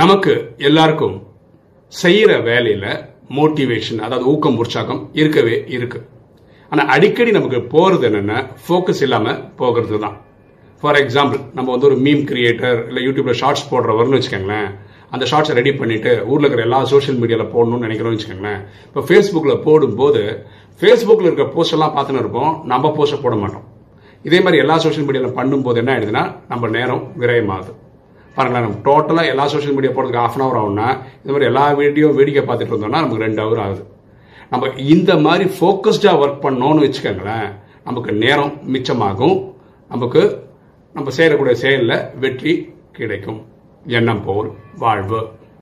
நமக்கு எல்லாருக்கும் செய்யற வேலையில மோட்டிவேஷன் அதாவது ஊக்கம் உற்சாகம் இருக்கவே இருக்கு. ஆனா அடிக்கடி நமக்கு போறது என்னன்னா ஃபோக்கஸ் இல்லாம போகிறது தான். ஃபார் எக்ஸாம்பிள் நம்ம வந்து ஒரு மீம் கிரியேட்டர் இல்லை யூடியூப்ல ஷார்ட்ஸ் போடுறவர்னு வச்சுக்கோங்களேன். அந்த ஷார்ட்ஸை ரெடி பண்ணிட்டு ஊர்ல இருக்கிற எல்லா சோஷியல் மீடியாவில் போடணும்னு நினைக்கிறோம்னு வச்சுக்கோங்களேன். இப்போ ஃபேஸ்புக்கில் போடும்போது ஃபேஸ்புக்கில் இருக்கிற போஸ்ட் எல்லாம் பார்த்துன்னு இருப்போம். நம்ம போஸ்ட்டை போட மாட்டோம். இதே மாதிரி எல்லா சோஷியல் மீடியாவில் பண்ணும்போது என்ன ஆயிடுதுன்னா நம்ம நேரம் விரயமாகுது. பாருங்களேன் நம்ம டோட்டலாக எல்லா சோஷியல் மீடியா போகிறதுக்கு ஆஃப் அன் ஹவர் ஆகும்னா இந்த மாதிரி எல்லா வீடியோ வேடிக்கை பார்த்துட்டு இருந்தோம்னா நமக்கு ரெண்டு ஹவர் ஆகுது. நம்ம இந்த மாதிரி ஃபோக்கஸ்டாக ஒர்க் பண்ணோன்னு வச்சுக்கோங்களேன் நமக்கு நேரம் மிச்சமாகும். நமக்கு நம்ம செய்யக்கூடிய செயலில் வெற்றி கிடைக்கும். எண்ணம் போல் வாழ்வு.